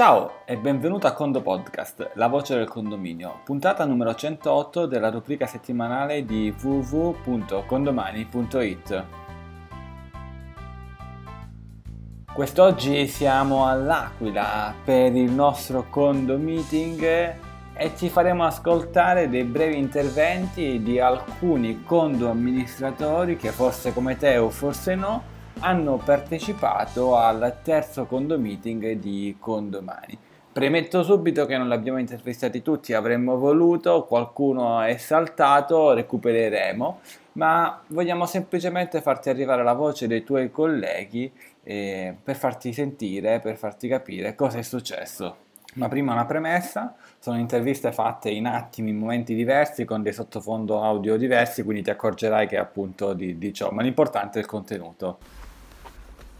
Ciao e benvenuto a Condo Podcast, la voce del condominio, puntata numero 108 della rubrica settimanale di www.condomani.it. Quest'oggi siamo all'Aquila per il nostro condo meeting e ci faremo ascoltare dei brevi interventi di alcuni condo amministratori che forse come te o forse no hanno partecipato al terzo condo meeting di Condomani. Premetto subito che non li abbiamo intervistati tutti, avremmo voluto, qualcuno è saltato, recupereremo, ma vogliamo semplicemente farti arrivare la voce dei tuoi colleghi eh, per farti sentire, per farti capire cosa è successo. Ma prima una premessa, sono interviste fatte in attimi, in momenti diversi, con dei sottofondo audio diversi, quindi ti accorgerai che appunto di, di ciò, ma l'importante è il contenuto.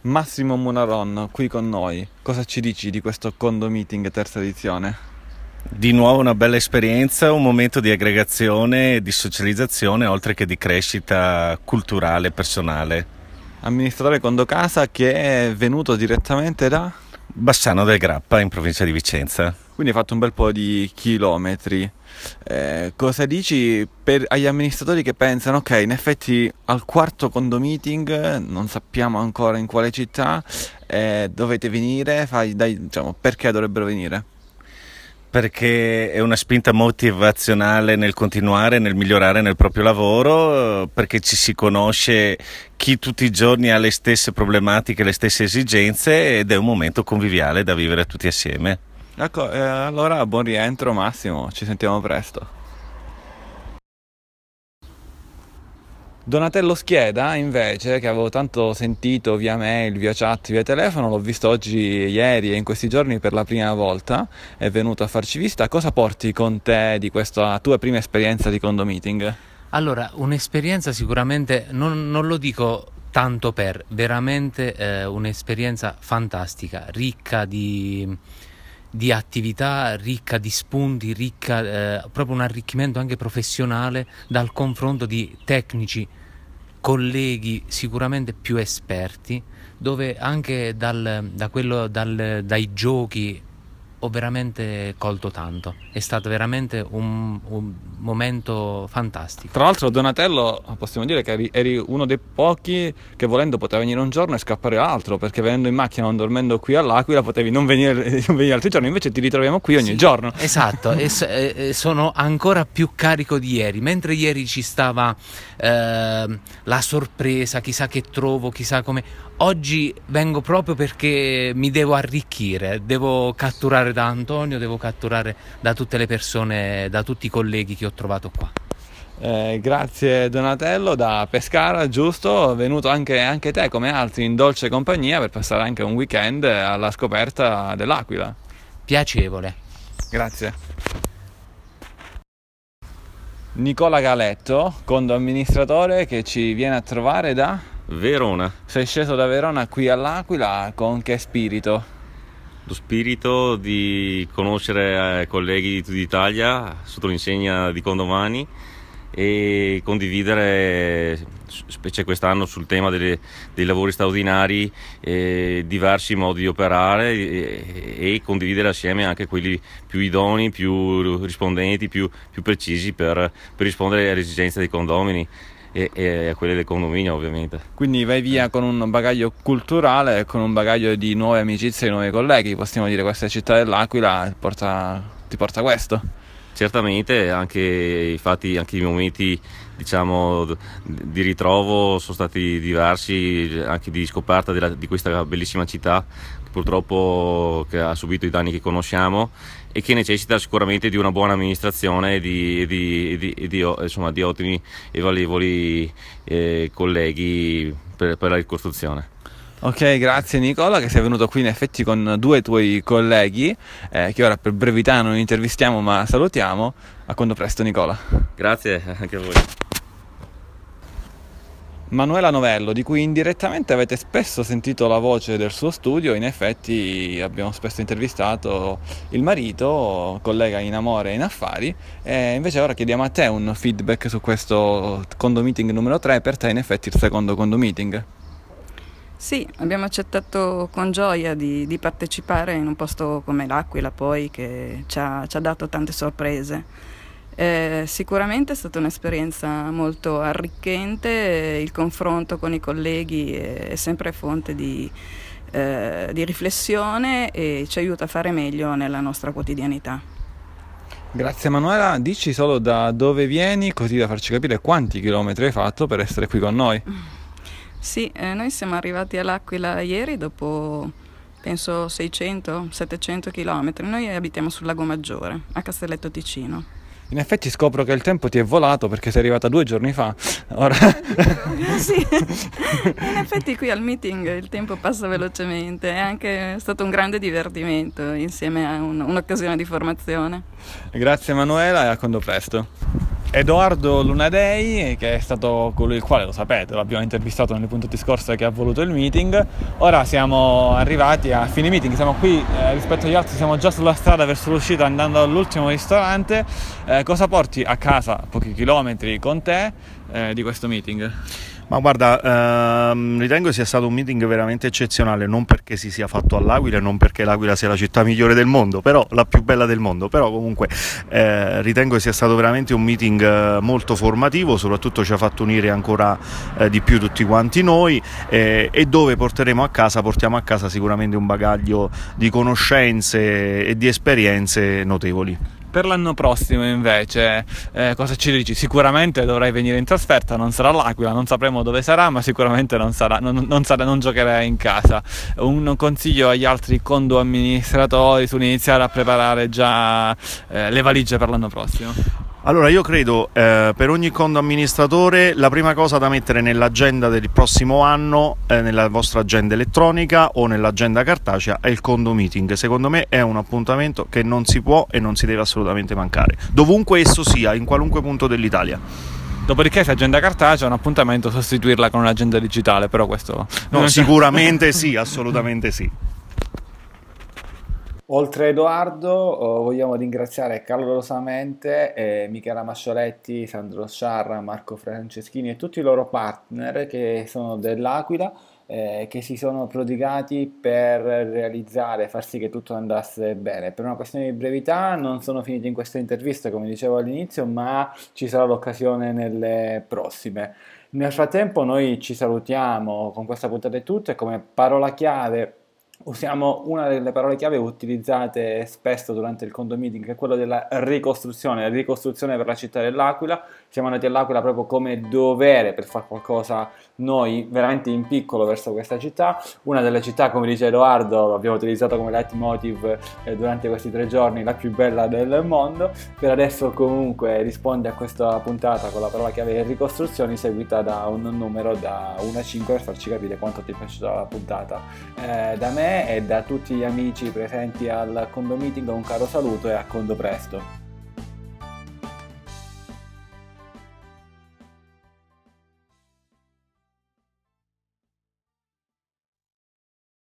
Massimo Munaron qui con noi. Cosa ci dici di questo Condo Meeting terza edizione? Di nuovo una bella esperienza, un momento di aggregazione e di socializzazione oltre che di crescita culturale e personale. Amministratore Condo Casa che è venuto direttamente da Bassano del Grappa in provincia di Vicenza. Quindi hai fatto un bel po' di chilometri. Eh, cosa dici per, agli amministratori che pensano, ok, in effetti al quarto condo non sappiamo ancora in quale città, eh, dovete venire, fai, dai, diciamo, perché dovrebbero venire? perché è una spinta motivazionale nel continuare, nel migliorare nel proprio lavoro, perché ci si conosce chi tutti i giorni ha le stesse problematiche, le stesse esigenze ed è un momento conviviale da vivere tutti assieme. Ecco, eh, allora buon rientro Massimo, ci sentiamo presto. Donatello Schieda, invece, che avevo tanto sentito via mail, via chat, via telefono, l'ho visto oggi, ieri e in questi giorni per la prima volta, è venuto a farci visita. Cosa porti con te di questa tua prima esperienza di condo meeting? Allora, un'esperienza sicuramente, non, non lo dico tanto per, veramente eh, un'esperienza fantastica, ricca di di attività ricca di spunti, ricca eh, proprio un arricchimento anche professionale dal confronto di tecnici, colleghi sicuramente più esperti, dove anche dal, da quello, dal, dai giochi ho veramente colto tanto. È stato veramente un, un, momento fantastico. Tra l'altro, Donatello, possiamo dire che eri, eri, uno dei pochi che volendo poteva venire un giorno e scappare l'altro, perché venendo in macchina, non dormendo qui all'Aquila, potevi non venire, non venire altri giorni, invece ti ritroviamo qui ogni sì, giorno. Esatto, e, e, sono ancora più carico di ieri. Mentre ieri ci stava eh, la sorpresa, chissà che trovo, chissà come oggi vengo proprio perché mi devo arricchire, devo catturare da Antonio, devo catturare da tutte le persone, da tutti i colleghi che ho trovato qua. Eh, grazie Donatello da Pescara, giusto? Venuto anche, anche, te come altri in dolce compagnia per passare anche un weekend alla scoperta dell'Aquila. Piacevole. Grazie. Nicola Galetto, condo amministratore che ci viene a trovare da Verona. Sei sceso da Verona qui all'Aquila con che spirito? Lo spirito di conoscere eh, colleghi di tutta Italia sotto l'insegna di Condomani e condividere, specie quest'anno sul tema delle, dei lavori straordinari, eh, diversi modi di operare e, e, condividere assieme anche quelli più idonei, più rispondenti, più, più precisi per, per rispondere alle esigenze dei condomini e, e a quelle del condominio ovviamente. Quindi vai via con un bagaglio culturale e con un bagaglio di nuove amicizie e nuovi colleghi, possiamo dire questa città dell'Aquila porta, ti porta questo? Certamente, anche, infatti anche i momenti diciamo, di ritrovo sono stati diversi, anche di scoperta della, di questa bellissima città purtroppo che ha subito i danni che conosciamo e che necessita sicuramente di una buona amministrazione e di, di, di, di insomma, ottimi e valevoli eh, colleghi per, per la ricostruzione. Ok, grazie Nicola che sei venuto qui in effetti con due tuoi colleghi eh, che ora per brevità non intervistiamo ma salutiamo. A quando presto Nicola. Grazie anche a voi. Manuela Novello, di cui indirettamente avete spesso sentito la voce del suo studio, in effetti abbiamo spesso intervistato il marito, collega in amore e in affari, e invece ora chiediamo a te un feedback su questo condo meeting numero 3, per te in effetti il secondo condo meeting. Sì, abbiamo accettato con gioia di, di partecipare in un posto come l'Aquila poi che ci ha, ci ha dato tante sorprese. Eh, sicuramente è stata un'esperienza molto arricchente, il confronto con i colleghi è sempre fonte di, eh, di riflessione e ci aiuta a fare meglio nella nostra quotidianità. Grazie Manuela, dici solo da dove vieni così da farci capire quanti chilometri hai fatto per essere qui con noi. Sì, eh, noi siamo arrivati all'Aquila ieri dopo penso 600-700 km. Noi abitiamo sul Lago Maggiore, a Castelletto Ticino. In effetti scopro che il tempo ti è volato perché sei arrivata due giorni fa. Ora... sì, in effetti qui al meeting il tempo passa velocemente, è anche stato un grande divertimento insieme a un, un'occasione di formazione. Grazie Manuela e a quando presto. Edoardo Lunadei, che è stato colui il quale, lo sapete, l'abbiamo intervistato nelle puntate scorse che ha voluto il meeting. Ora siamo arrivati a fine meeting, siamo qui eh, rispetto agli altri, siamo già sulla strada verso l'uscita andando all'ultimo ristorante. Eh, cosa porti a casa, pochi chilometri con te, eh, di questo meeting? Ma guarda, ehm, ritengo sia stato un meeting veramente eccezionale, non perché si sia fatto all'Aquila non perché l'Aquila sia la città migliore del mondo, però la più bella del mondo, però comunque eh, ritengo sia stato veramente un meeting eh, molto formativo, soprattutto ci ha fatto unire ancora eh, di più tutti quanti noi eh, e dove porteremo a casa, portiamo a casa sicuramente un bagaglio di conoscenze e di esperienze notevoli. Per l'anno prossimo invece eh, cosa ci dici? Sicuramente dovrai venire in trasferta, non sarà l'Aquila, non sapremo dove sarà, ma sicuramente non, sarà, non, non, sarà, non giocherai in casa. Un consiglio agli altri condo amministratori sull'iniziare a preparare già eh, le valigie per l'anno prossimo. Allora io credo eh, per ogni conto amministratore la prima cosa da mettere nell'agenda del prossimo anno, eh, nella vostra agenda elettronica o nell'agenda cartacea è il conto meeting. Secondo me è un appuntamento che non si può e non si deve assolutamente mancare, dovunque esso sia, in qualunque punto dell'Italia. Dopodiché se agenda cartacea è un appuntamento sostituirla con un'agenda digitale, però questo... No, sicuramente sì, assolutamente sì. Oltre a Edoardo oh, vogliamo ringraziare calorosamente eh, Michela Mascioletti, Sandro Sciarra, Marco Franceschini e tutti i loro partner che sono dell'Aquila eh, che si sono prodigati per realizzare, far sì che tutto andasse bene. Per una questione di brevità non sono finiti in questa intervista come dicevo all'inizio ma ci sarà l'occasione nelle prossime. Nel frattempo noi ci salutiamo con questa puntata è tutto e come parola chiave usiamo una delle parole chiave utilizzate spesso durante il condo meeting, che è quello della ricostruzione, ricostruzione per la città dell'Aquila. Siamo andati all'Aquila proprio come dovere per fare qualcosa noi veramente in piccolo verso questa città. Una delle città, come dice Edoardo, l'abbiamo utilizzato come leitmotiv eh, durante questi tre giorni, la più bella del mondo. Per adesso comunque risponde a questa puntata con la parola chiave ricostruzioni seguita da un numero da 1 a 5 per farci capire quanto ti è piaciuta la puntata. Eh, da e da tutti gli amici presenti al Condo Meeting un caro saluto e a Condo presto.